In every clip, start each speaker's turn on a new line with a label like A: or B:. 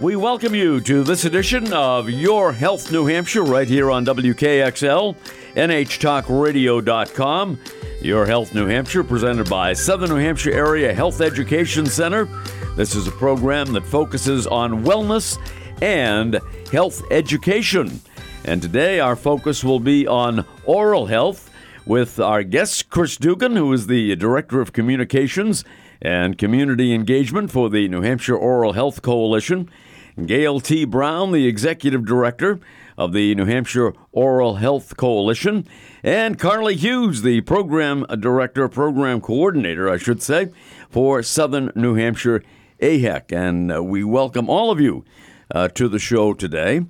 A: We welcome you to this edition of Your Health New Hampshire right here on WKXL, NHTalkRadio.com. Your Health New Hampshire, presented by Southern New Hampshire Area Health Education Center. This is a program that focuses on wellness and health education. And today our focus will be on oral health with our guest, Chris Dugan, who is the Director of Communications and Community Engagement for the New Hampshire Oral Health Coalition, Gail T. Brown, the Executive Director of the New Hampshire Oral Health Coalition, and Carly Hughes, the Program Director, Program Coordinator, I should say, for Southern New Hampshire AHEC. And uh, we welcome all of you uh, to the show today.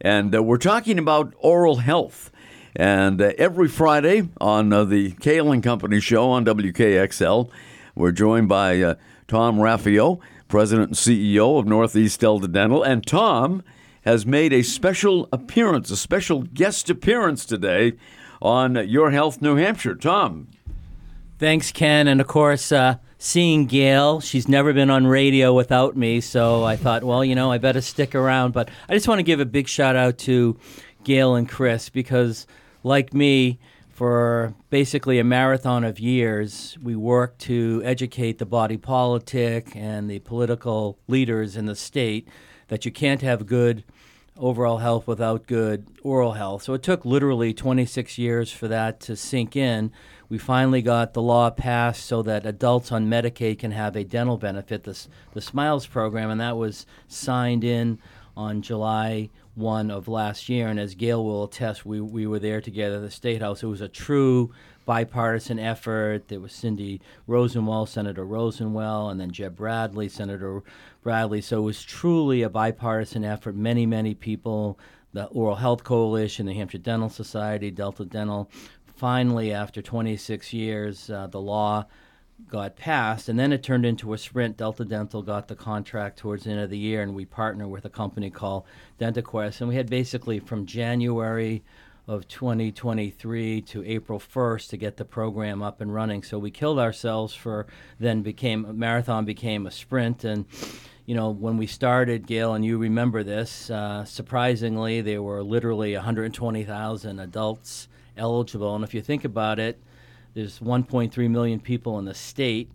A: And uh, we're talking about oral health. And uh, every Friday on uh, the Cail and Company show on WKXL, we're joined by uh, Tom Raffio, President and CEO of Northeast Delta Dental. And Tom has made a special appearance, a special guest appearance today on Your Health New Hampshire. Tom.
B: Thanks, Ken. And of course, uh, seeing Gail, she's never been on radio without me. So I thought, well, you know, I better stick around. But I just want to give a big shout out to Gail and Chris because, like me, for basically a marathon of years, we worked to educate the body politic and the political leaders in the state that you can't have good overall health without good oral health. So it took literally 26 years for that to sink in. We finally got the law passed so that adults on Medicaid can have a dental benefit, the, the SMILES program, and that was signed in on July 1 of last year. And as Gail will attest, we, we were there together at the State House. It was a true bipartisan effort. There was Cindy Rosenwald, Senator Rosenwald, and then Jeb Bradley, Senator Bradley. So it was truly a bipartisan effort. Many, many people, the Oral Health Coalition, the Hampshire Dental Society, Delta Dental. Finally, after 26 years, uh, the law got passed, and then it turned into a sprint. Delta Dental got the contract towards the end of the year, and we partnered with a company called DentaQuest, and we had basically from January of 2023 to April 1st to get the program up and running. So we killed ourselves for then became marathon became a sprint and you know when we started Gail and you remember this uh, surprisingly there were literally 120,000 adults eligible and if you think about it there's 1.3 million people in the state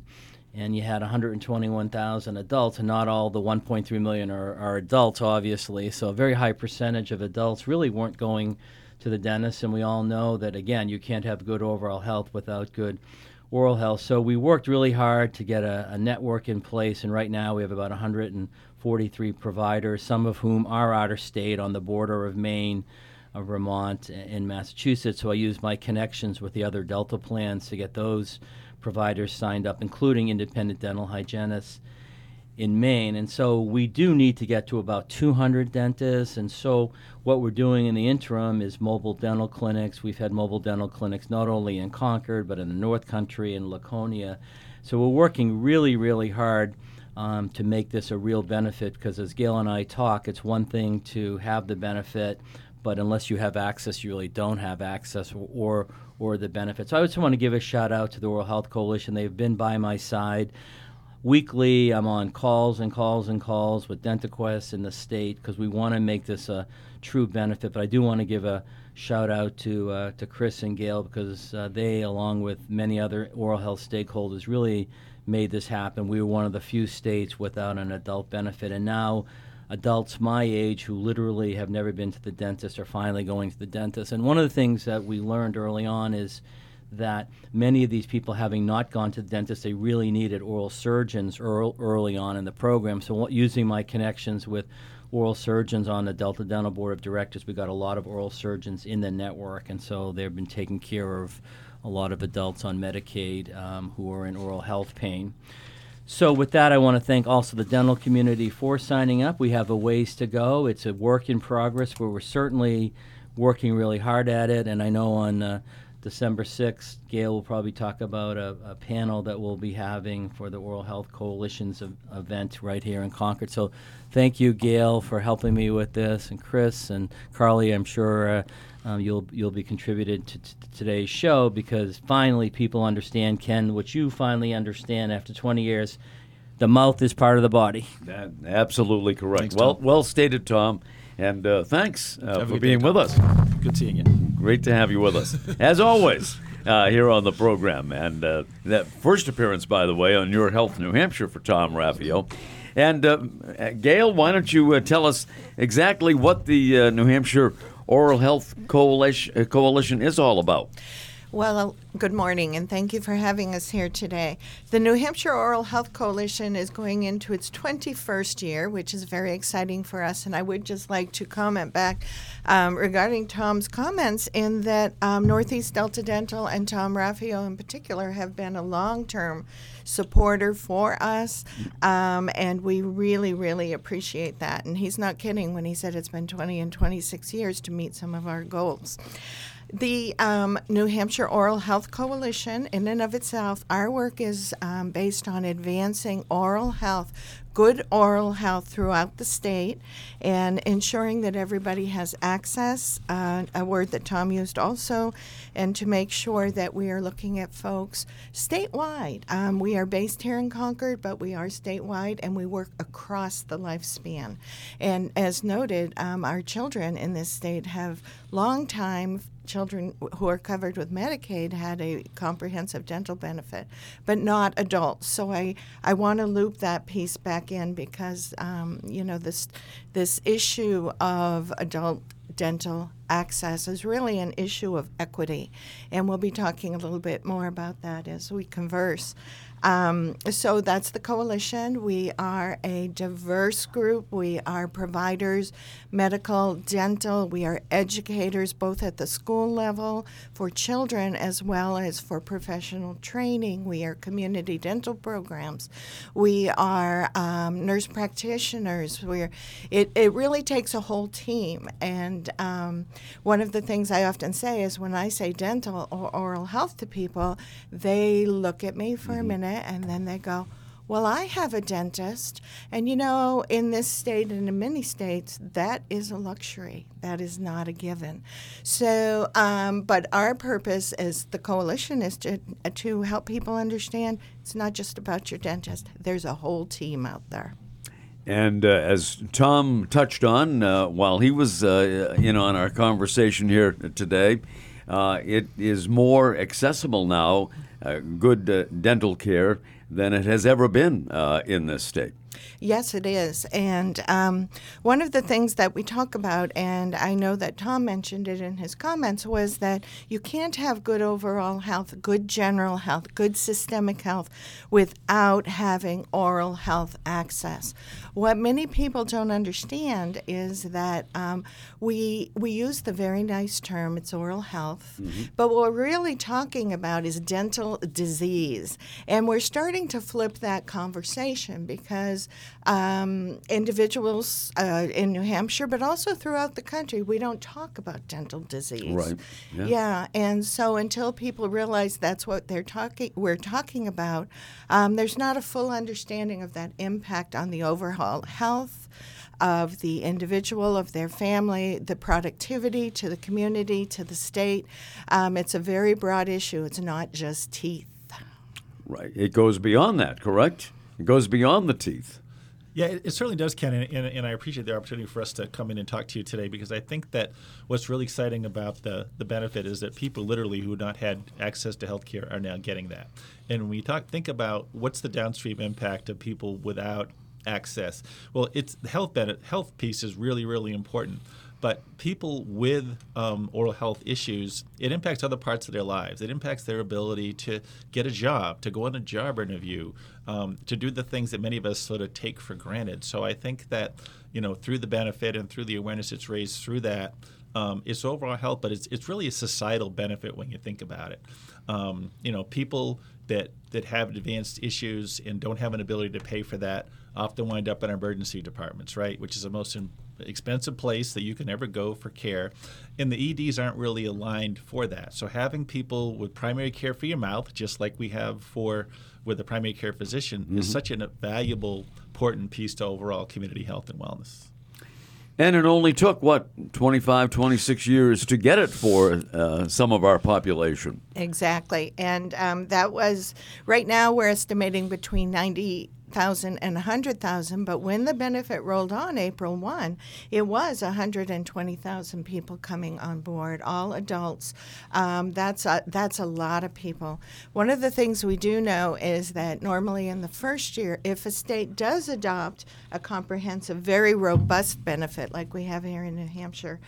B: and you had 121,000 adults, and not all the 1.3 million are, are, adults, obviously. So a very high percentage of adults really weren't going to the dentist, and we all know that again, you can't have good overall health without good oral health. So we worked really hard to get a, a network in place, and right now we have about 143 providers, some of whom are out of state on the border of Maine. Vermont and Massachusetts, so I use my connections with the other Delta plans to get those providers signed up, including independent dental hygienists in Maine. And so we do need to get to about 200 dentists. And so what we're doing in the interim is mobile dental clinics. We've had mobile dental clinics not only in Concord, but in the North Country and Laconia. So we're working really, really hard. Um, to make this a real benefit, because as Gail and I talk, it's one thing to have the benefit, but unless you have access, you really don't have access or, or, the benefits. So I just want to give a shout out to the Oral Health Coalition. They've been by my side weekly. I'm on calls and calls and calls with DentaQuest in the state because we want to make this a true benefit. But I do want to give a shout out to uh, to Chris and Gail because uh, they, along with many other oral health stakeholders, really made this happen. We were one of the few states without an adult benefit, and now adults my age who literally have never been to the dentist are finally going to the dentist. And one of the things that we learned early on is that many of these people, having not gone to the dentist, they really needed oral surgeons early on in the program. So, using my connections with oral surgeons on the Delta Dental Board of Directors, we got a lot of oral surgeons in the network, and so they've been taking care of a lot of adults on Medicaid um, who are in oral health pain. So, with that, I want to thank also the dental community for signing up. We have a ways to go. It's a work in progress, but we're certainly working really hard at it. And I know on uh, December 6th, Gail will probably talk about a, a, panel that we'll be having for the Oral Health Coalition's event right here in Concord. So thank you, Gail, for helping me with this, and Chris and Carly. I'm sure uh, um, you'll you'll be contributed to, to, today's show because finally people understand Ken what you finally understand after 20 years. the mouth is part of the body.
A: That, absolutely correct.
C: Thanks,
A: well, well stated, Tom. And uh, thanks uh, for being
C: day,
A: with us.
C: Good seeing you.
A: Great to have you with us, as always, uh, here on the program. And uh, that first appearance, by the way, on Your Health New Hampshire for Tom Raffio. And uh, Gail, why don't you uh, tell us exactly what the uh, New Hampshire Oral Health Coalition, Coalition is all about?
D: Well, good morning, and thank you for having us here today. The New Hampshire Oral Health Coalition is going into its 21st year, which is very exciting for us. And I would just like to comment back um, regarding Tom's comments in that um, Northeast Delta Dental and Tom Raffio in particular have been a long term supporter for us, um, and we really, really appreciate that. And he's not kidding when he said it's been 20 and 26 years to meet some of our goals. The um, New Hampshire Oral Health Coalition, in and of itself, our work is um, based on advancing oral health, good oral health throughout the state, and ensuring that everybody has access, uh, a word that Tom used also, and to make sure that we are looking at folks statewide. Um, we are based here in Concord, but we are statewide, and we work across the lifespan. And as noted, um, our children in this state have long time children who are covered with Medicaid had a comprehensive dental benefit, but not adults. So I, I want to loop that piece back in because um, you know this this issue of adult dental access is really an issue of equity, and we'll be talking a little bit more about that as we converse. Um, so that's the coalition. We are a diverse group. We are providers, medical, dental. We are educators, both at the school level for children as well as for professional training. We are community dental programs. We are um, nurse practitioners. We're it, it really takes a whole team. And um, one of the things I often say is when I say dental or oral health to people, they look at me for a minute and then they go, well, I have a dentist. And you know, in this state and in many states, that is a luxury. That is not a given. So, um, but our purpose as the coalition is to, to help people understand it's not just about your dentist, there's a whole team out there.
A: And uh, as Tom touched on uh, while he was uh, in on our conversation here today, uh, it is more accessible now, uh, good uh, dental care, than it has ever been uh, in this state.
D: Yes, it is. And um, one of the things that we talk about, and I know that Tom mentioned it in his comments, was that you can't have good overall health, good general health, good systemic health without having oral health access. What many people don't understand is that um, we we use the very nice term it's oral health, but what we're really talking about is dental disease, and we're starting to flip that conversation because um, individuals uh, in New Hampshire, but also throughout the country, we don't talk about dental disease.
A: Right. Yeah.
D: Yeah, and so until people realize that's what they're talking, we're talking about, um, there's not a full understanding of that impact on the overall health of the individual, of their family, the productivity to the community, to the state. Um, it's a very broad issue. It's not just teeth.
A: Right. It goes beyond that, correct? It goes beyond the teeth.
C: Yeah, it, it certainly does, Ken, and, and, and I appreciate the opportunity for us to come in and talk to you today because I think that what's really exciting about the, the benefit is that people literally who have not had access to health care are now getting that. And when we talk, think about what's the downstream impact of people without access. Well, it's health benefit, health piece is really, really important. But people with um, oral health issues, it impacts other parts of their lives. It impacts their ability to get a job, to go on a job interview, um, to do the things that many of us sort of take for granted. So I think that, you know, through the benefit and through the awareness it's raised through that, um, it's overall health, but it's, it's really a societal benefit when you think about it. Um, you know, people that, that have advanced issues and don't have an ability to pay for that often wind up in emergency departments, right? Which is the most in, expensive place that you can ever go for care. And the EDs aren't really aligned for that. So having people with primary care for your mouth, just like we have for with a primary care physician, mm-hmm. is such a valuable, important piece to overall community health and wellness.
A: And it only took, what, 25, 26 years to get it for uh, some of our population.
D: Exactly. And um, that was, right now, we're estimating between 90 thousand and a hundred thousand, but when the benefit rolled on April one, it was a hundred and twenty thousand people coming on board, all adults. Um, that's a, that's a lot of people. One of the things we do know is that normally in the first year, if a state does adopt a comprehensive, very robust benefit like we have here in New Hampshire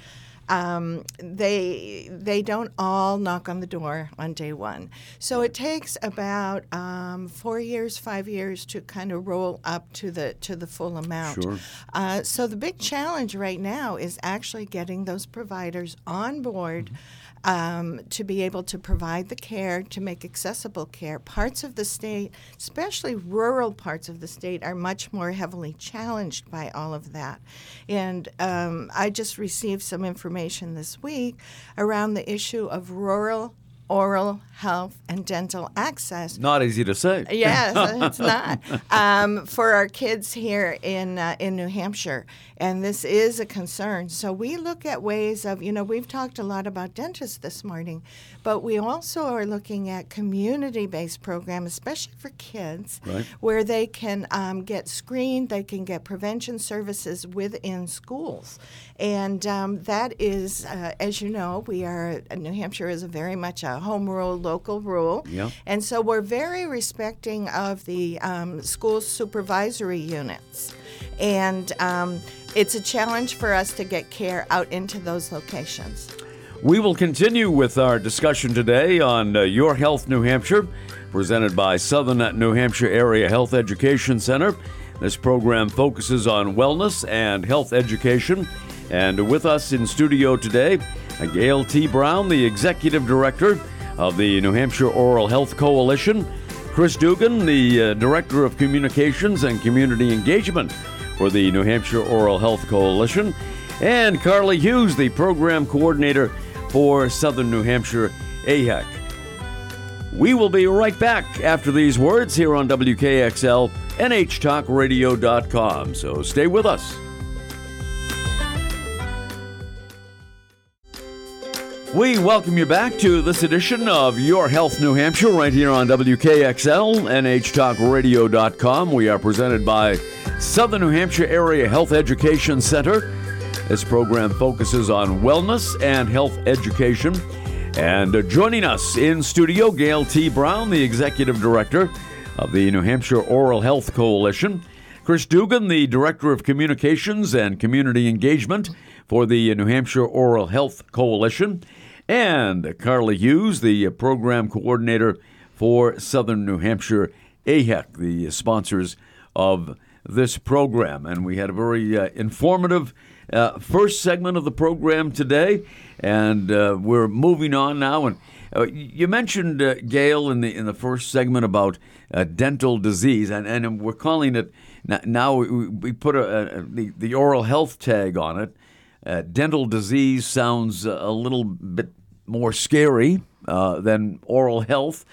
D: um, they they don't all knock on the door on day one. So it takes about um, four years, five years to kind of roll up to the to the full amount.
A: Sure.
D: Uh, so the big challenge right now is actually getting those providers on board. Mm-hmm um, to be able to provide the care, to make accessible care. Parts of the state, especially rural parts of the state, are much more heavily challenged by all of that. And um, I just received some information this week around the issue of rural oral health and dental access.
A: Not easy to say.
D: Yes, it's not um, for our kids here in uh, in New Hampshire, and this is a concern. So we look at ways of you know we've talked a lot about dentists this morning, but we also are looking at community-based programs, especially for kids,
A: right.
D: where they can um, get screened, they can get prevention services within schools, and um, that is, uh, as you know, we are New Hampshire is a very much a home rule, local rule.
A: Yeah.
D: And so we're very respecting of the um, school supervisory units. And um, it's a challenge for us to get care out into those locations.
A: We will continue with our discussion today on uh, Your Health New Hampshire, presented by Southern New Hampshire Area Health Education Center. This program focuses on wellness and health education. And with us in studio today, Gail T. Brown, the Executive Director of the New Hampshire Oral Health Coalition, Chris Dugan, the uh, Director of Communications and Community Engagement for the New Hampshire Oral Health Coalition, and Carly Hughes, the Program Coordinator for Southern New Hampshire AHEC. We will be right back after these words here on WKXL, NHTalkRadio.com, so stay with us. We welcome you back to this edition of Your Health New Hampshire right here on WKXL, NHTalkRadio.com. We are presented by Southern New Hampshire Area Health Education Center. This program focuses on wellness and health education. And uh, joining us in studio, Gail T. Brown, the Executive Director of the New Hampshire Oral Health Coalition. Chris Dugan, the Director of Communications and Community Engagement for the New Hampshire Oral Health Coalition and Carly Hughes, the program coordinator for Southern New Hampshire AHEC, the sponsors of this program. And we had a very uh, informative uh, first segment of the program today, and uh, we're moving on now. And uh, you mentioned uh, Gail in the in the first segment about uh, dental disease, and, and we're calling it now. We, we put a, a, the the oral health tag on it. Dental disease sounds a little bit more scary uh, than oral health.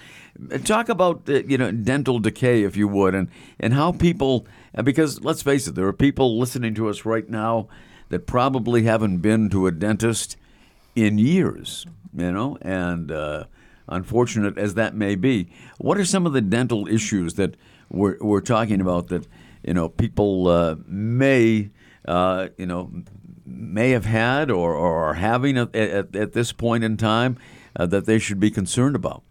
A: Talk about you know dental decay, if you would, and and how people because let's face it, there are people listening to us right now that probably haven't been to a dentist in years, you know, and uh, unfortunate as that may be, what are some of the dental issues that we're we're talking about that you know people uh, may uh, you know may have had or, or are having at, at, at this point in time uh, that they should be concerned about?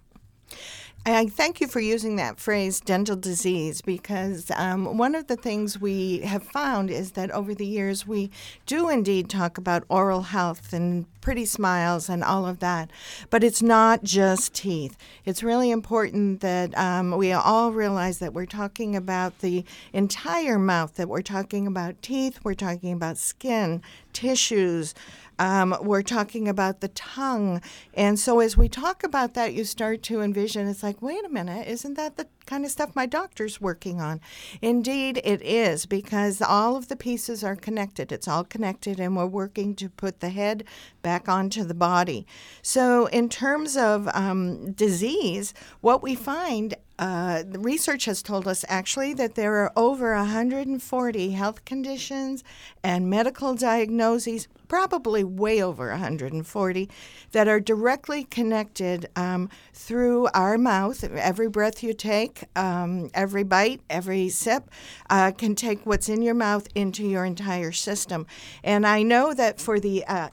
D: I thank you for using that phrase, dental disease, because um, one of the things we have found is that over the years we do indeed talk about oral health and pretty smiles and all of that. But it's not just teeth. It's really important that um, we all realize that we're talking about the entire mouth, that we're talking about teeth, we're talking about skin, tissues. Um, we're talking about the tongue. And so as we talk about that, you start to envision it's like, wait a minute, isn't that the kind of stuff my doctor's working on? Indeed, it is, because all of the pieces are connected. It's all connected, and we're working to put the head back onto the body. So, in terms of um, disease, what we find uh, the research has told us actually that there are over 140 health conditions and medical diagnoses, probably way over 140, that are directly connected um, through our mouth. Every breath you take, um, every bite, every sip uh, can take what's in your mouth into your entire system. And I know that for the uh,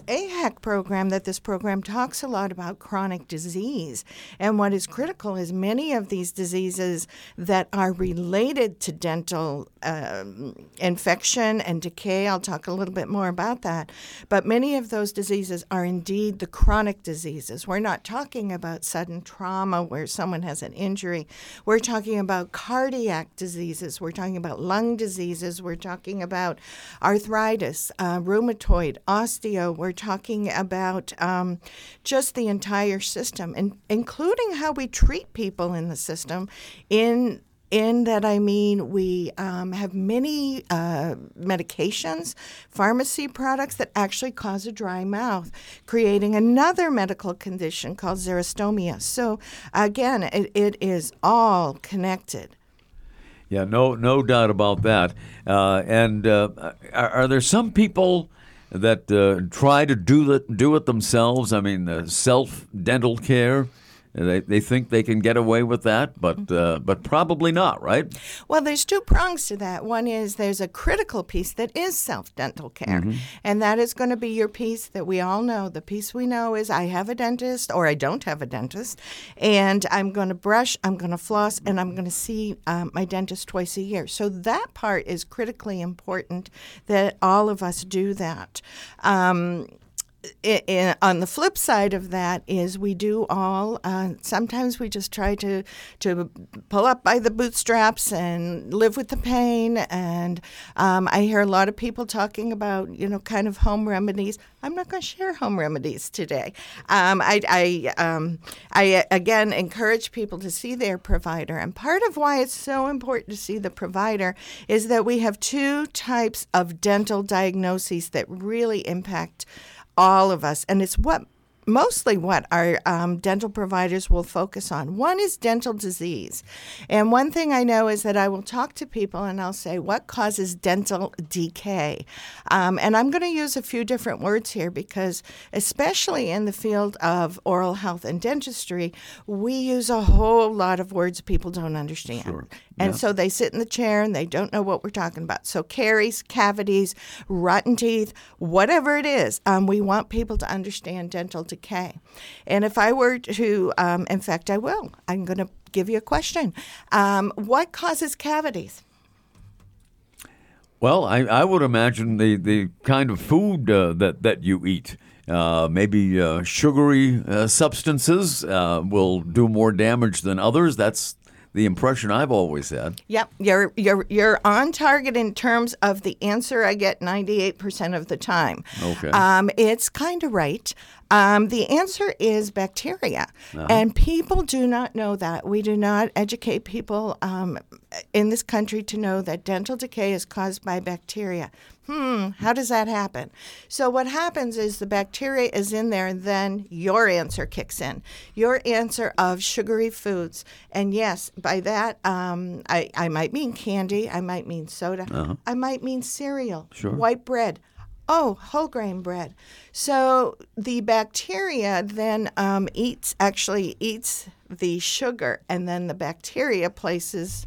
D: program, that this program talks a lot about chronic disease. And what is critical is many of these diseases that are related to dental um, infection and decay. I'll talk a little bit more about that. But many of those diseases are indeed the chronic diseases. We're not talking about sudden trauma where someone has an injury. We're talking about cardiac diseases. We're talking about lung diseases. We're talking about arthritis, uh, rheumatoid, osteo. We're talking about um, just the entire system, and including how we treat people in the system in in that I mean we um, have many uh, medications, pharmacy products that actually cause a dry mouth, creating another medical condition called xerostomia. So again, it, it is all connected.
A: Yeah, no, no doubt about that. Uh, and uh, are, are, there some people that uh, try to do it, do it themselves? I mean, self dental care. They, they think they can get away with that, but uh, but probably not, right?
D: Well, there's two prongs to that. One is there's a critical piece that is self dental care, mm-hmm. and that is going to be your piece that we all know. The piece we know is I have a dentist or I don't have a dentist, and I'm going to brush, I'm going to floss, and I'm going to see um, my dentist twice a year. So that part is critically important that all of us do that. Um, on the flip side of that is we do all uh, sometimes we just try to to pull up by the bootstraps and live with the pain. And um, i hear a lot of people talking about you know kind of home remedies. I'm not going to share home remedies today. Um, I, I, um, I again encourage people to see their provider. And part of why it's so important to see the provider is that we have two types of dental diagnoses that really impact all of us. And it's what mostly what our um, dental providers will focus on. One is dental disease. And one thing I know is that I will talk to people and I'll say, What causes dental decay? Um, and I'm going to use a few different words here because, especially in the field of oral health and dentistry, we use a whole lot of words people don't understand. Sure. And yeah. so they sit in the chair and they don't know what we're talking about. So, caries, cavities, rotten teeth, whatever it is, um, we want people to understand dental decay. And if I were to, um, in fact, I will, I'm going to give you a question. Um, what causes cavities?
A: Well, I, I would imagine the, the kind of food uh, that, that you eat. Uh, maybe uh, sugary uh, substances uh, will do more damage than others. That's the impression I've always had.
D: Yep, you're you're you're on target in terms of the answer I get 98% of the time.
A: Okay.
D: Um, it's kind of right. Um, the answer is bacteria. Uh-huh. And people do not know that. We do not educate people um, in this country to know that dental decay is caused by bacteria. Hmm, how does that happen? So, what happens is the bacteria is in there, and then your answer kicks in. Your answer of sugary foods. And yes, by that, um, I, I might mean candy, I might mean soda, uh-huh. I might mean cereal,
A: sure.
D: white bread. Oh, whole grain bread. So the bacteria then um, eats actually eats the sugar, and then the bacteria places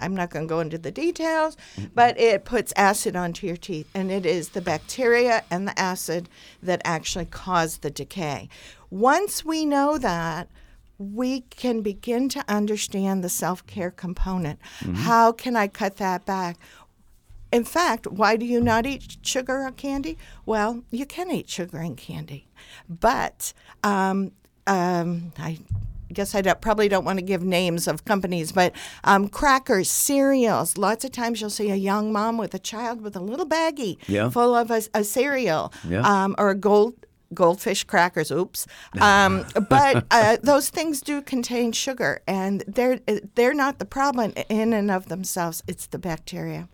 D: I'm not going to go into the details, but it puts acid onto your teeth, and it is the bacteria and the acid that actually cause the decay. Once we know that, we can begin to understand the self care component. Mm-hmm. How can I cut that back? In fact, why do you not eat sugar or candy? Well, you can eat sugar and candy, but um, um, I guess I don't, probably don't want to give names of companies, but um, crackers, cereals. Lots of times you'll see a young mom with a child with a little baggie
A: yeah.
D: full of a, a cereal
A: yeah.
D: um, or a gold goldfish crackers. Oops, um, but uh, those things do contain sugar, and they're they're not the problem in and of themselves. It's the bacteria.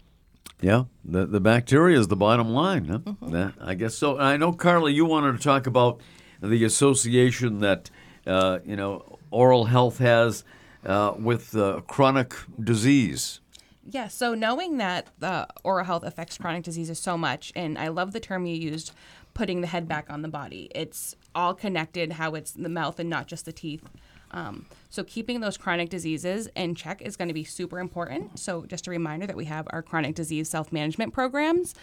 A: Yeah, the the bacteria is the bottom line. Huh? Mm-hmm. That, I guess so. I know, Carly, you wanted to talk about the association that uh, you know oral health has uh, with uh, chronic disease.
E: Yeah, so knowing that uh, oral health affects chronic diseases so much, and I love the term you used, putting the head back on the body. It's all connected, how it's the mouth and not just the teeth. Um, so keeping those chronic diseases in check is going to be super important. So just a reminder that we have our chronic disease self management programs,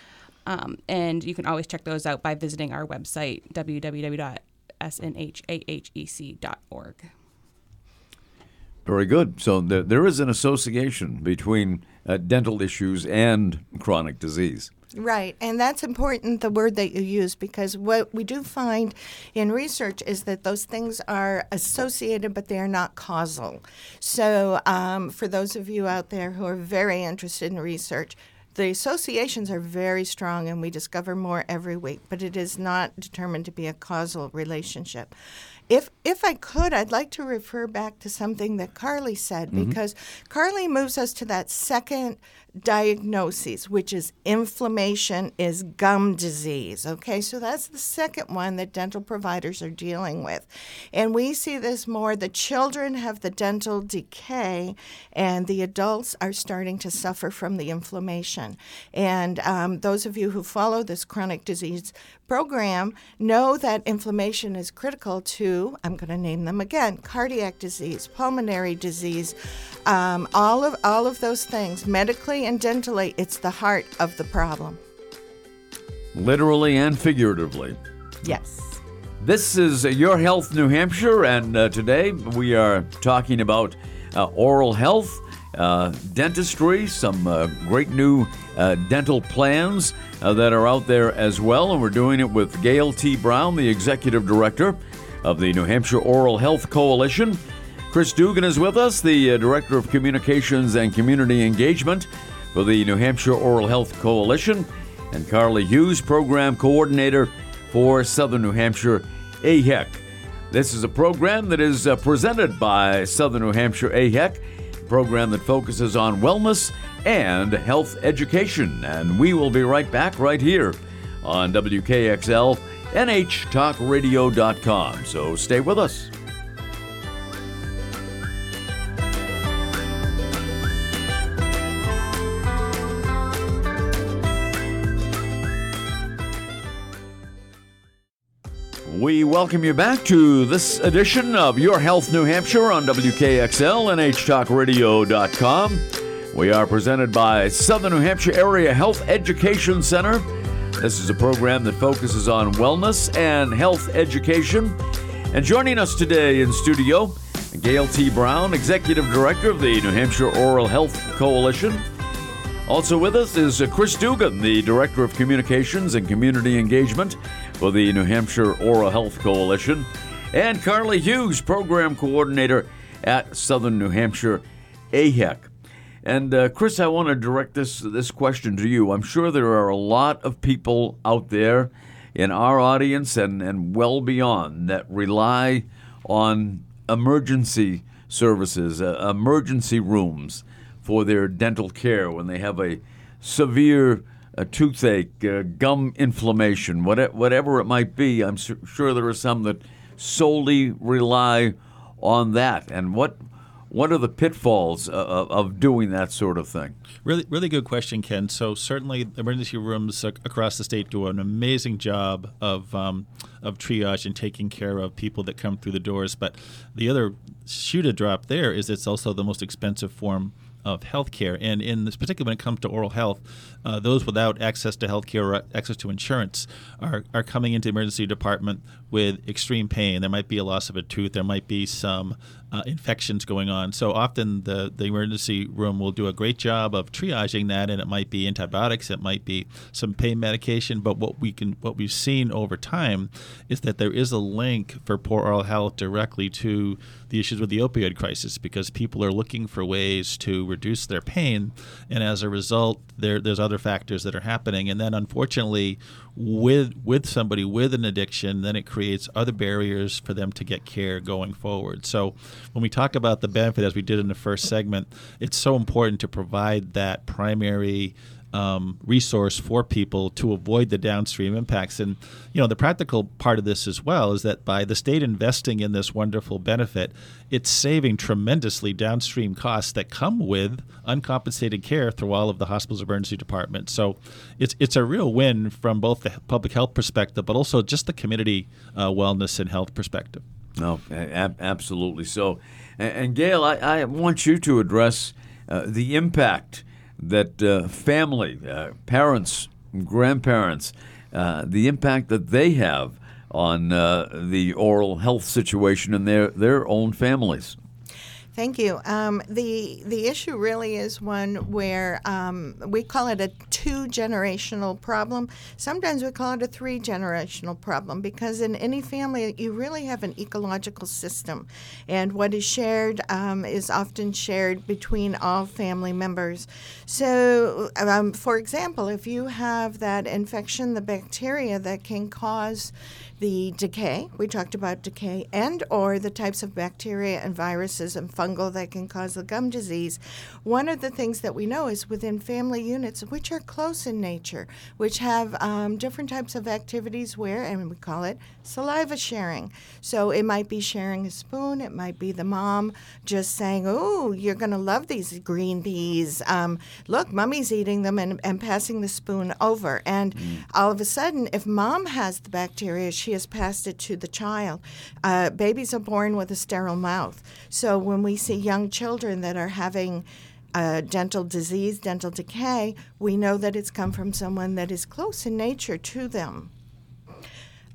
E: um, and you can always check those out by visiting our website www.snhahec.org.
A: Very good. So there, there is an association between uh, dental issues and chronic disease.
D: Right, and that's important, the word that you use, because what we do find in research is that those things are associated, but they are not causal. So, um, for those of you out there who are very interested in research, the associations are very strong, and we discover more every week, but it is not determined to be a causal relationship. If if I could, I'd like to refer back to something that Carly said mm-hmm. because Carly moves us to that second diagnosis, which is inflammation is gum disease. Okay, so that's the second one that dental providers are dealing with. And we see this more the children have the dental decay, and the adults are starting to suffer from the inflammation. And um, those of you who follow this chronic disease program know that inflammation is critical to, I'm going to name them again, cardiac disease, pulmonary disease, um, all of all of those things. Medically and dentally, it's the heart of the problem.
A: Literally and figuratively.
D: Yes.
A: This is Your Health New Hampshire, and uh, today we are talking about uh, oral health, uh, dentistry, some uh, great new uh, dental plans uh, that are out there as well. And we're doing it with Gail T. Brown, the Executive Director of the New Hampshire Oral Health Coalition. Chris Dugan is with us, the Director of Communications and Community Engagement for the New Hampshire Oral Health Coalition, and Carly Hughes, Program Coordinator for Southern New Hampshire AHEC. This is a program that is uh, presented by Southern New Hampshire AHEC, a program that focuses on wellness and health education. And we will be right back right here on WKXL, NHTalkRadio.com. So stay with us. We welcome you back to this edition of Your Health New Hampshire on WKXL NHTalkRadio.com. We are presented by Southern New Hampshire Area Health Education Center. This is a program that focuses on wellness and health education. And joining us today in studio, Gail T. Brown, Executive Director of the New Hampshire Oral Health Coalition. Also with us is Chris Dugan, the Director of Communications and Community Engagement for the New Hampshire Oral Health Coalition, and Carly Hughes, Program Coordinator at Southern New Hampshire AHEC. And uh, Chris, I want to direct this this question to you. I'm sure there are a lot of people out there in our audience and, and well beyond that rely on emergency services, uh, emergency rooms for their dental care when they have a severe uh, toothache, uh, gum inflammation, whatever, it might be. I'm su- sure there are some that solely rely on that. And what what are the pitfalls uh, of, of doing that sort of thing?
C: Really, really good question, Ken. So certainly, emergency rooms across the state do an amazing job of um, of triage and taking care of people that come through the doors. But the other shoe to drop there is it's also the most expensive form of healthcare. And in this, particularly when it comes to oral health, uh, those without access to healthcare or access to insurance are, are coming into the emergency department with extreme pain. There might be a loss of a tooth. There might be some uh, infections going on. So often the, the emergency room will do a great job of triaging that, and it might be antibiotics, it might be some pain medication. But what we can what we've seen over time is that there is a link for poor oral health directly to the issues with the opioid crisis because people are looking for ways to reduce their pain, and as a result, there there's other factors that are happening. And then unfortunately, with with somebody with an addiction, then it creates other barriers for them to get care going forward. So when we talk about the benefit, as we did in the first segment, it's so important to provide that primary um, resource for people to avoid the downstream impacts. And you know, the practical part of this as well is that by the state investing in this wonderful benefit, it's saving tremendously downstream costs that come with uncompensated care through all of the hospital's emergency departments. So it's it's a real win from both the public health perspective, but also just the community uh, wellness and health perspective.
A: No, a- absolutely. So, and, and Gail, I, I, want you to address uh, the impact that uh, family, uh, parents, grandparents, uh, the impact that they have on uh, the oral health situation in their, their own families.
D: Thank you. Um, the the issue really is one where um, we call it a two generational problem. Sometimes we call it a three generational problem because in any family you really have an ecological system, and what is shared um, is often shared between all family members. So, um, for example, if you have that infection, the bacteria that can cause the decay. We talked about decay and or the types of bacteria and viruses and fungal that can cause the gum disease. One of the things that we know is within family units which are close in nature which have um, different types of activities where and we call it saliva sharing. So it might be sharing a spoon it might be the mom just saying oh you're going to love these green peas. Um, look mummy's eating them and, and passing the spoon over. And mm. all of a sudden if mom has the bacteria she has passed it to the child. Uh, babies are born with a sterile mouth. So when we see young children that are having uh, dental disease, dental decay, we know that it's come from someone that is close in nature to them.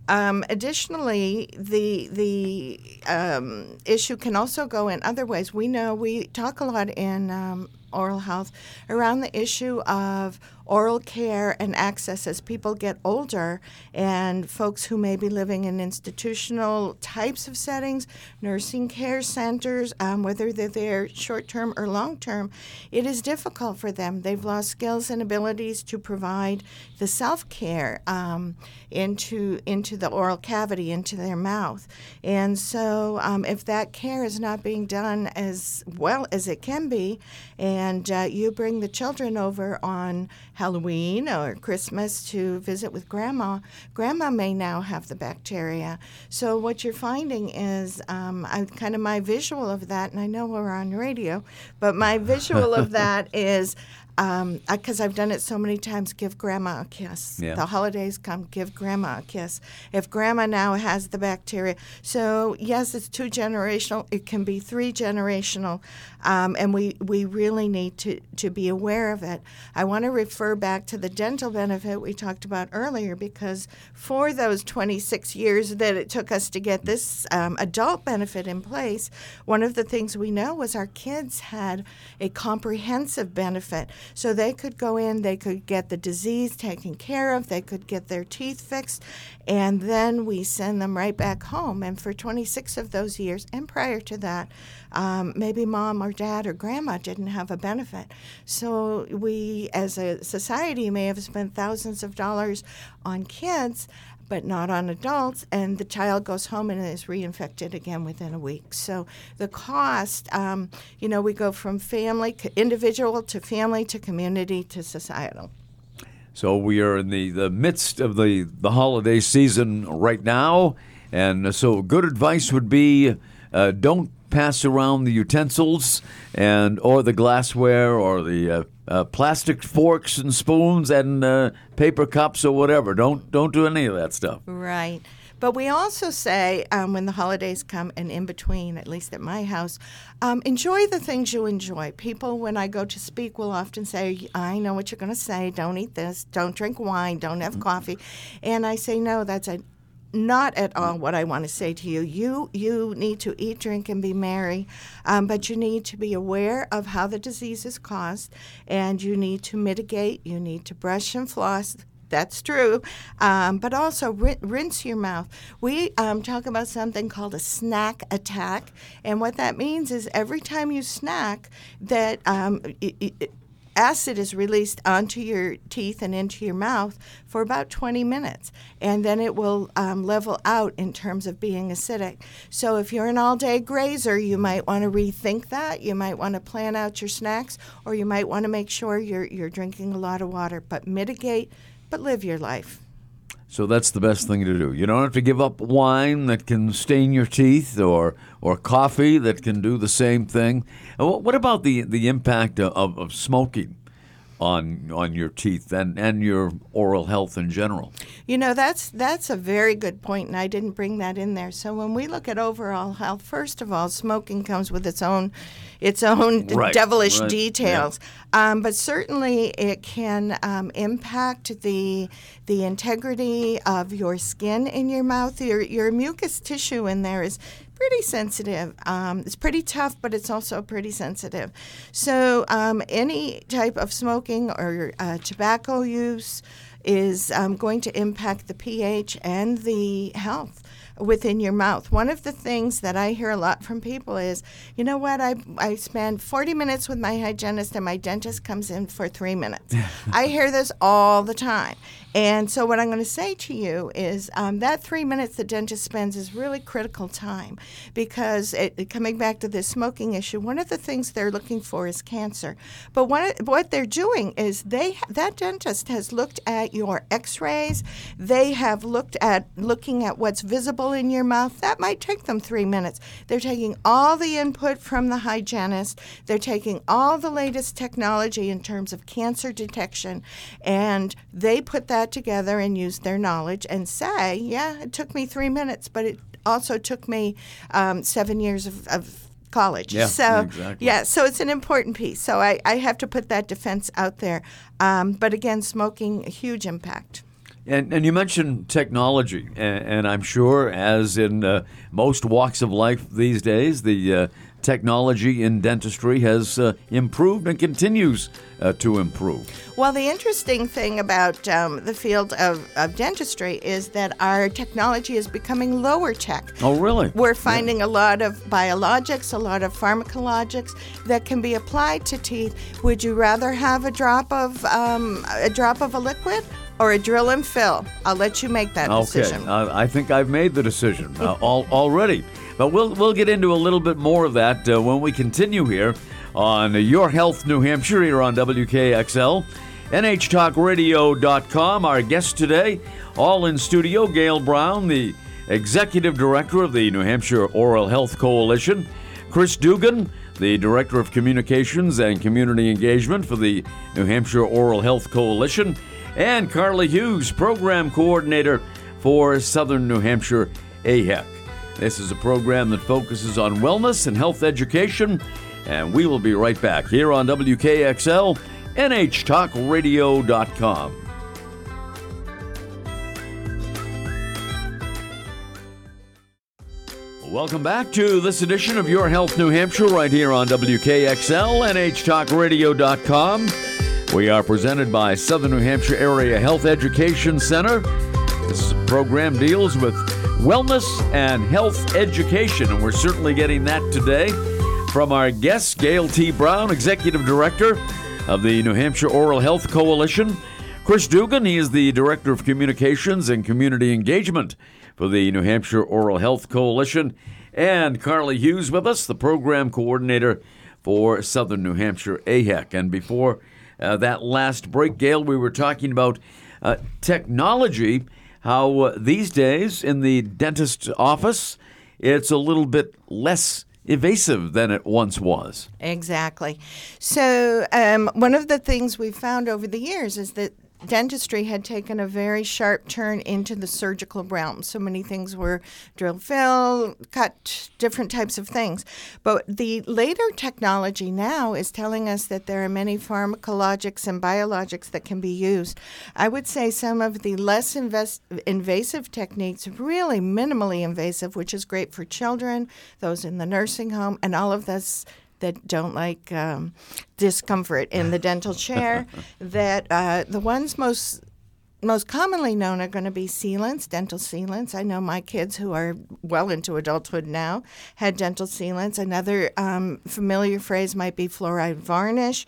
D: Um, additionally, the the um, issue can also go in other ways. We know we talk a lot in um, oral health around the issue of oral care and access as people get older and folks who may be living in institutional types of settings, nursing care centers, um, whether they're there short term or long term, it is difficult for them. They've lost skills and abilities to provide the self care um, into into the oral cavity, into their mouth, and so um, if that care is not being done as well as it can be, and uh, you bring the children over on Halloween or Christmas to visit with grandma, grandma may now have the bacteria. So what you're finding is um, I, kind of my visual of that, and I know we're on radio, but my visual of that is because um, I've done it so many times, give grandma a kiss. Yeah. The holidays come, give grandma a kiss. If grandma now has the bacteria, so yes, it's two generational. It can be three generational, um, and we we really need to to be aware of it. I want to refer back to the dental benefit we talked about earlier because for those 26 years that it took us to get this um, adult benefit in place, one of the things we know was our kids had a comprehensive benefit. So they could go in, they could get the disease taken care of, they could get their teeth fixed, and then we send them right back home. And for 26 of those years, and prior to that, um, maybe mom or dad or grandma didn't have a benefit. So we, as a society, may have spent thousands of dollars on kids but not on adults, and the child goes home and is reinfected again within a week. So the cost, um, you know, we go from family, individual to family to community to societal.
A: So we are in the, the midst of the, the holiday season right now, and so good advice would be uh, don't pass around the utensils and or the glassware or the uh, uh, plastic forks and spoons and uh, paper cups or whatever. Don't don't do any of that stuff.
D: Right. But we also say um, when the holidays come and in between, at least at my house, um, enjoy the things you enjoy. People, when I go to speak, will often say, I know what you're going to say. Don't eat this. Don't drink wine. Don't have mm-hmm. coffee. And I say, no, that's a not at all what I want to say to you. You you need to eat, drink, and be merry, um, but you need to be aware of how the disease is caused, and you need to mitigate. You need to brush and floss. That's true, um, but also rinse your mouth. We um, talk about something called a snack attack, and what that means is every time you snack, that um, it, it, acid is released onto your teeth and into your mouth for about 20 minutes, and then it will um, level out in terms of being acidic. So, if you're an all day grazer, you might want to rethink that. You might want to plan out your snacks, or you might want to make sure you're, you're drinking a lot of water, but mitigate, but live your life.
A: So that's the best thing to do. You don't have to give up wine that can stain your teeth or or coffee that can do the same thing. What about the, the impact of, of smoking? On on your teeth and, and your oral health in general.
D: You know, that's that's a very good point, and I didn't bring that in there. So when we look at overall health, first of all, smoking comes with its own its own
A: Right,
D: devilish
A: right,
D: details, um, but certainly it can um, impact the the integrity of your skin in your mouth. Your your mucus tissue in there is pretty sensitive. Um, it's pretty tough, but it's also pretty sensitive. So um, any type of smoking or uh, tobacco use is um, going to impact the pH and the health within your mouth. One of the things that I hear a lot from people is, you know what, I, I spend 40 minutes with my hygienist and my dentist comes in for three minutes. I hear this all the time. And so, what I'm going to say to you is um, that three minutes the dentist spends is really critical time because, it, coming back to this smoking issue, one of the things they're looking for is cancer. But what, what they're doing is they that dentist has looked at your X-rays. They have looked at looking at what's visible in your mouth. That might take them three minutes. They're taking all the input from the hygienist. They're taking all the latest technology in terms of cancer detection, and they put that together and use their knowledge and say, "Yeah, it took me three minutes, but it also took me um, seven years of." of college
A: Yeah,
D: so
A: exactly.
D: yeah so it's an important piece so i, I have to put that defense out there um, but again smoking a huge impact
A: And, and you mentioned technology, and, and I'm sure, as in uh, most walks of life these days, the uh, technology in dentistry has uh, improved and continues uh, to improve.
D: Well, the interesting thing about um, the field of, of dentistry is that our technology is becoming lower tech.
A: Oh, really?
D: We're finding a lot of biologics, a lot of pharmacologics that can be applied to teeth. Would you rather have a drop of um, a drop of a liquid or a drill and fill? I'll let you make that
A: Okay,
D: decision.
A: uh, I think I've made the decision uh, all, already. But we'll we'll get into a little bit more of that uh, when we continue here on Your Health New Hampshire here on WKXL. NHTalkRadio.com. Our guest today, all in studio, Gail Brown, the Executive Director of the New Hampshire Oral Health Coalition, Chris Dugan, the Director of Communications and Community Engagement for the New Hampshire Oral Health Coalition, and Carly Hughes, Program Coordinator for Southern New Hampshire AHEC. This is a program that focuses on wellness and health education, and we will be right back here on WKXL, NHTalkRadio.com. Welcome back to this edition of Your Health New Hampshire right here on WKXL, NHTalkRadio.com. We are presented by Southern New Hampshire Area Health Education Center. This program deals with wellness and health education, and we're certainly getting that today from our guest, Gail T. Brown, Executive Director of the New Hampshire Oral Health Coalition. Chris Dugan, he is the Director of Communications and Community Engagement for the New Hampshire Oral Health Coalition. And Carly Hughes with us, the Program Coordinator for Southern New Hampshire AHEC. And before uh, that last break, Gail, we were talking about uh, technology, how uh, these days in the dentist's office, it's a little bit less evasive than it once was.
D: Exactly. So, um, one of the things we've found over the years is that dentistry had taken a very sharp turn into the surgical realm. So many things were drill, fill, cut, different types of things. But the later technology now is telling us that there are many pharmacologics and biologics that can be used. I would say some of the less invas- invasive techniques, really minimally invasive, which is great for children, those in the nursing home, and all of this that don't like um, discomfort in the dental chair. that uh, the ones most most commonly known are going to be sealants, dental sealants. I know my kids who are well into adulthood now had dental sealants. Another um, familiar phrase might be fluoride varnish.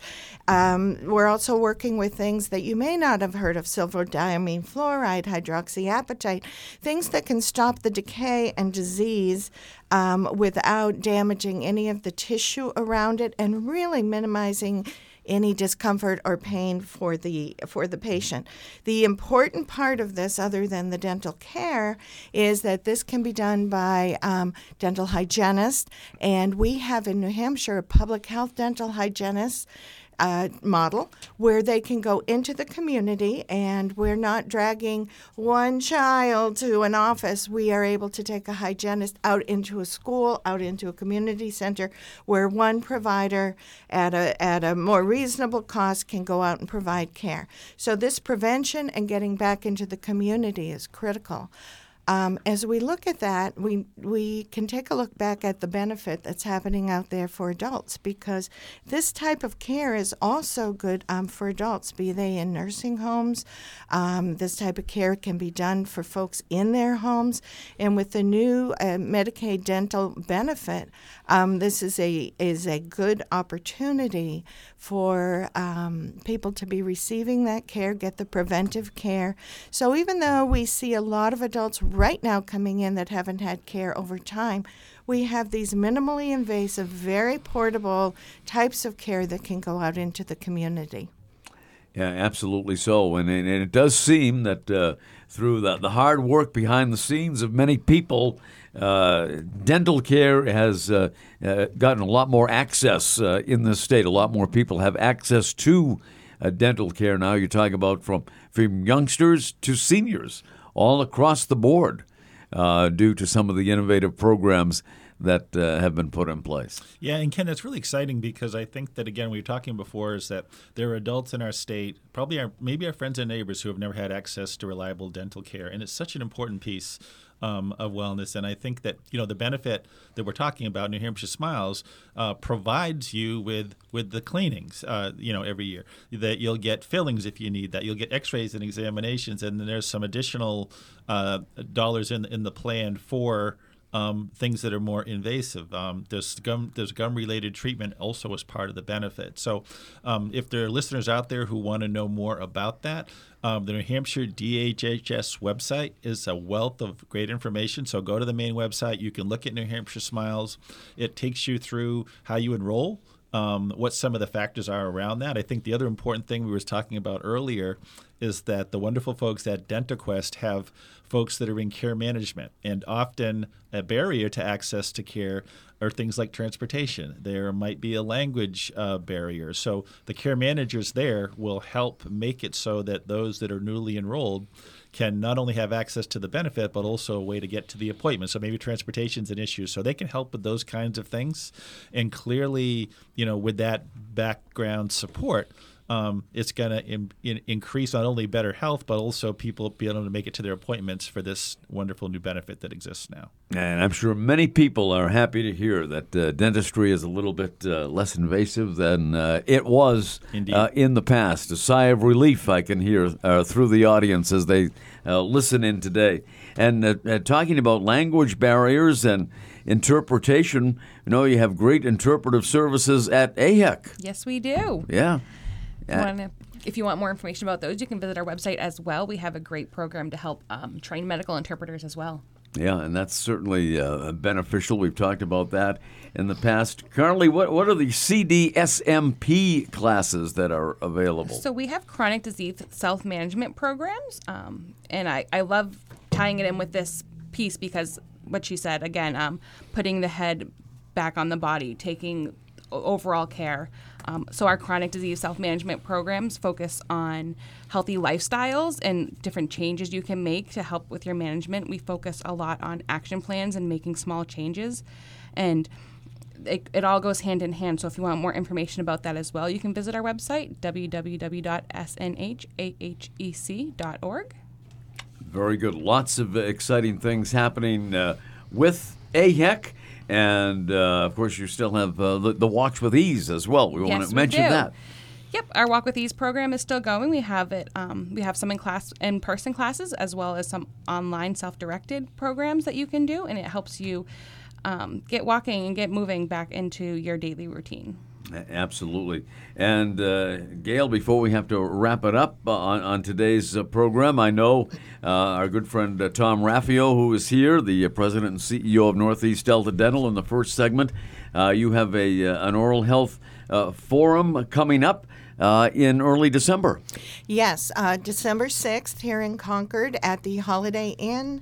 D: Um, we're also working with things that you may not have heard of silver diamine fluoride, hydroxyapatite, things that can stop the decay and disease um, without damaging any of the tissue around it and really minimizing any discomfort or pain for the for the patient. The important part of this, other than the dental care, is that this can be done by um, dental hygienist, and we have in New Hampshire a public health dental hygienist. Uh, model where they can go into the community and we're not dragging one child to an office. We are able to take a hygienist out into a school, out into a community center where one provider at a, at a more reasonable cost can go out and provide care. So, this prevention and getting back into the community is critical. Um, as we look at that, we we can take a look back at the benefit that's happening out there for adults because this type of care is also good um, for adults, be they in nursing homes. Um, this type of care can be done for folks in their homes, and with the new uh, Medicaid dental benefit, um, this is a is a good opportunity for um, people to be receiving that care, get the preventive care. So even though we see a lot of adults right now coming in that haven't had care over time, we have these minimally invasive, very portable types of care that can go out into the community.
A: Yeah, absolutely so. And, and it does seem that uh, through the, the hard work behind the scenes of many people, uh, dental care has uh, uh gotten a lot more access uh, in this state. A lot more people have access to uh, dental care now. You're talking about from, from youngsters to seniors all across the board due to some of the innovative programs that uh, have been put in place.
C: Yeah, and Ken, that's really exciting because I think that again we were talking before is that there are adults in our state, probably our maybe our friends and neighbors who have never had access to reliable dental care, and it's such an important piece. Um, of wellness, and I think that you know the benefit that we're talking about, New Hampshire Smiles, uh, provides you with with the cleanings, uh, you know, every year. That you'll get fillings if you need that. You'll get X-rays and examinations, and then there's some additional uh, dollars in in the plan for um, things that are more invasive. Um, there's gum there's gum related treatment also as part of the benefit. So um, if there are listeners out there who want to know more about that, um, the New Hampshire DHHS website is a wealth of great information. So go to the main website. You can look at New Hampshire Smiles. It takes you through how you enroll. Um, what some of the factors are around that. I think the other important thing we were talking about earlier is that the wonderful folks at DentaQuest have folks that are in care management, and often a barrier to access to care are things like transportation. There might be a language uh, barrier. So the care managers there will help make it so that those that are newly enrolled can not only have access to the benefit, but also a way to get to the appointment. So maybe transportation is an issue. So they can help with those kinds of things. And clearly, you know, with that background support, um, it's going to in, in, increase not only better health, but also people being able to make it to their appointments for this wonderful new benefit that exists now.
A: And I'm sure many people are happy to hear that uh, dentistry is a little bit uh, less invasive than uh, it was uh, in the past. A sigh of relief I can hear uh, through the audience as they uh, listen in today. And talking about language barriers and interpretation, you know, you have great interpretive services at AHEC.
E: Yes, we do.
A: Yeah.
E: Wanna, if you want more information about those, you can visit our website as well. We have a great program to help um, train medical interpreters as well.
A: Yeah, and that's certainly uh, beneficial. We've talked about that in the past. Currently, what, what are the CDSMP classes that are available?
E: So we have chronic disease self management programs, um, and I, I love tying it in with this piece because what she said again, um, putting the head back on the body, taking overall care. Um, so our chronic disease self-management programs focus on healthy lifestyles and different changes you can make to help with your management. We focus a lot on action plans and making small changes, and it, it all goes hand in hand. So if you want more information about that as well, you can visit our website www.snhahec.org.
A: Very good. Lots of exciting things happening uh, with AHEC. And uh, of course, you still have uh, the, the, Walks with Ease as well. We
E: yes,
A: want to mention that.
E: Yep, our Walk with Ease program is still going. We have it. Um, we have some in class, in person classes, as well as some online self-directed programs that you can do, and it helps you um, get walking and get moving back into your daily routine.
A: Absolutely. And uh, Gail, before we have to wrap it up uh, on, on today's uh, program, I know uh, our good friend uh, Tom Raffio, who is here, the uh, president and CEO of Northeast Delta Dental, in the first segment. you have a an oral health forum coming up. in early December.
D: Yes, December 6th here in Concord at the Holiday Inn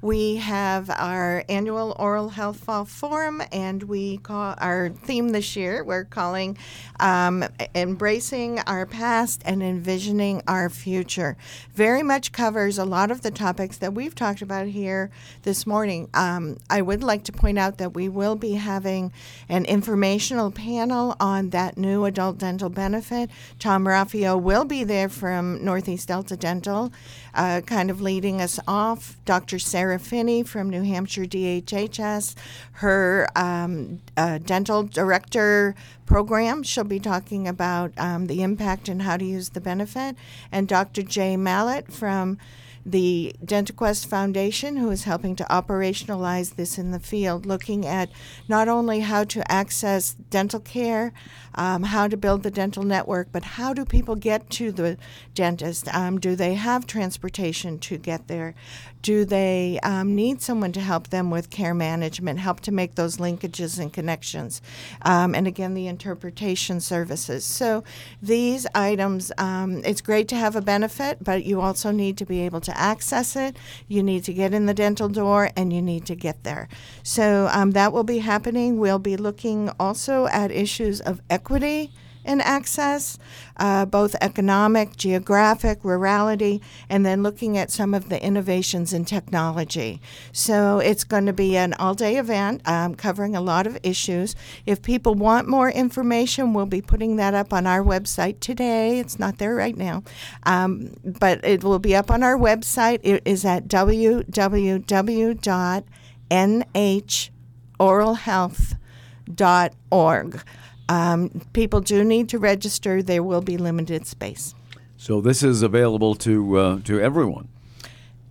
D: we have our annual Oral Health Fall Forum, and we call our theme this year, we're calling um, Embracing Our Past and Envisioning Our Future. Very much covers a lot of the topics that we've talked about here this morning. Um, I would like to point out that we will be having an informational panel on that new adult dental benefit. Tom Raffio will be there from Northeast Delta Dental, uh, kind of leading us off. Dr. Sarah Finney from New Hampshire DHHS, her um, uh, dental director program. She'll be talking about um, the impact and how to use the benefit. And Dr. Jay Mallet from the DentaQuest Foundation, who is helping to operationalize this in the field, looking at not only how to access dental care, um, how to build the dental network, but how do people get to the dentist? Um, do they have transportation to get there? Do they um, need someone to help them with care management, help to make those linkages and connections? Um, and again, the interpretation services. So these items, um, it's great to have a benefit, but you also need to be able to access it. You need to get in the dental door and you need to get there. So um, that will be happening. We'll be looking also at issues of equity and access, uh, both economic, geographic, rurality, and then looking at some of the innovations in technology. So it's going to be an all day event um, covering a lot of issues. If people want more information, we'll be putting that up on our website today. It's not there right now, um, but it will be up on our website. It is at www.nhoralhealth.org. Um, people do need to register. There will be limited space.
A: So this is available to uh, to everyone.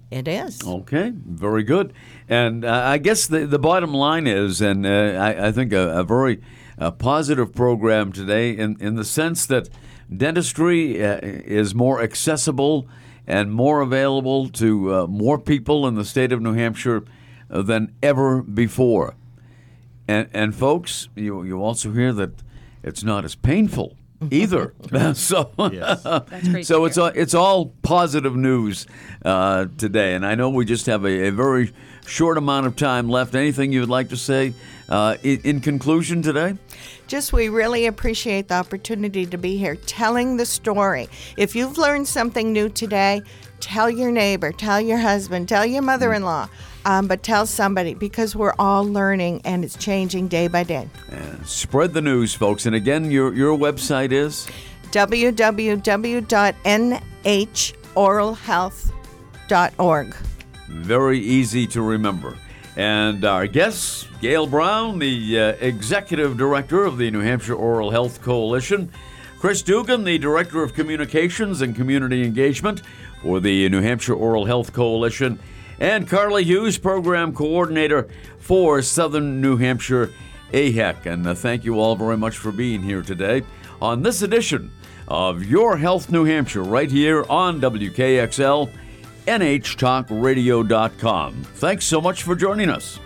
D: It is.
A: Okay, very good. And uh, I guess the, the bottom line is, and uh, I, I, think a, a very uh, positive program today in, in the sense that dentistry uh, is more accessible and more available to uh, more people in the state of New Hampshire than ever before. And, and folks, you, you also hear that it's not as painful either. so, so it's all, it's all positive news uh, today. And I know we just have a, a, very short amount of time left. Anything you would like to say uh, in, in conclusion today?
D: Just we really appreciate the opportunity to be here telling the story. If you've learned something new today, tell your neighbor, tell your husband, tell your mother in law um, but tell somebody because we're all learning and it's changing day by day.
A: And spread the news, folks. And again, your, your website is
D: www.nhoralhealth.org.
A: Very easy to remember. And our guest, Gail Brown, the uh, Executive Director of the New Hampshire Oral Health Coalition, Chris Dugan, the Director of Communications and Community Engagement for the New Hampshire Oral Health Coalition, and Carly Hughes, Program Coordinator for Southern New Hampshire AHEC. And uh, thank you all very much for being here today on this edition of Your Health New Hampshire, right here on WKXL, NHTalkRadio.com. Thanks so much for joining us.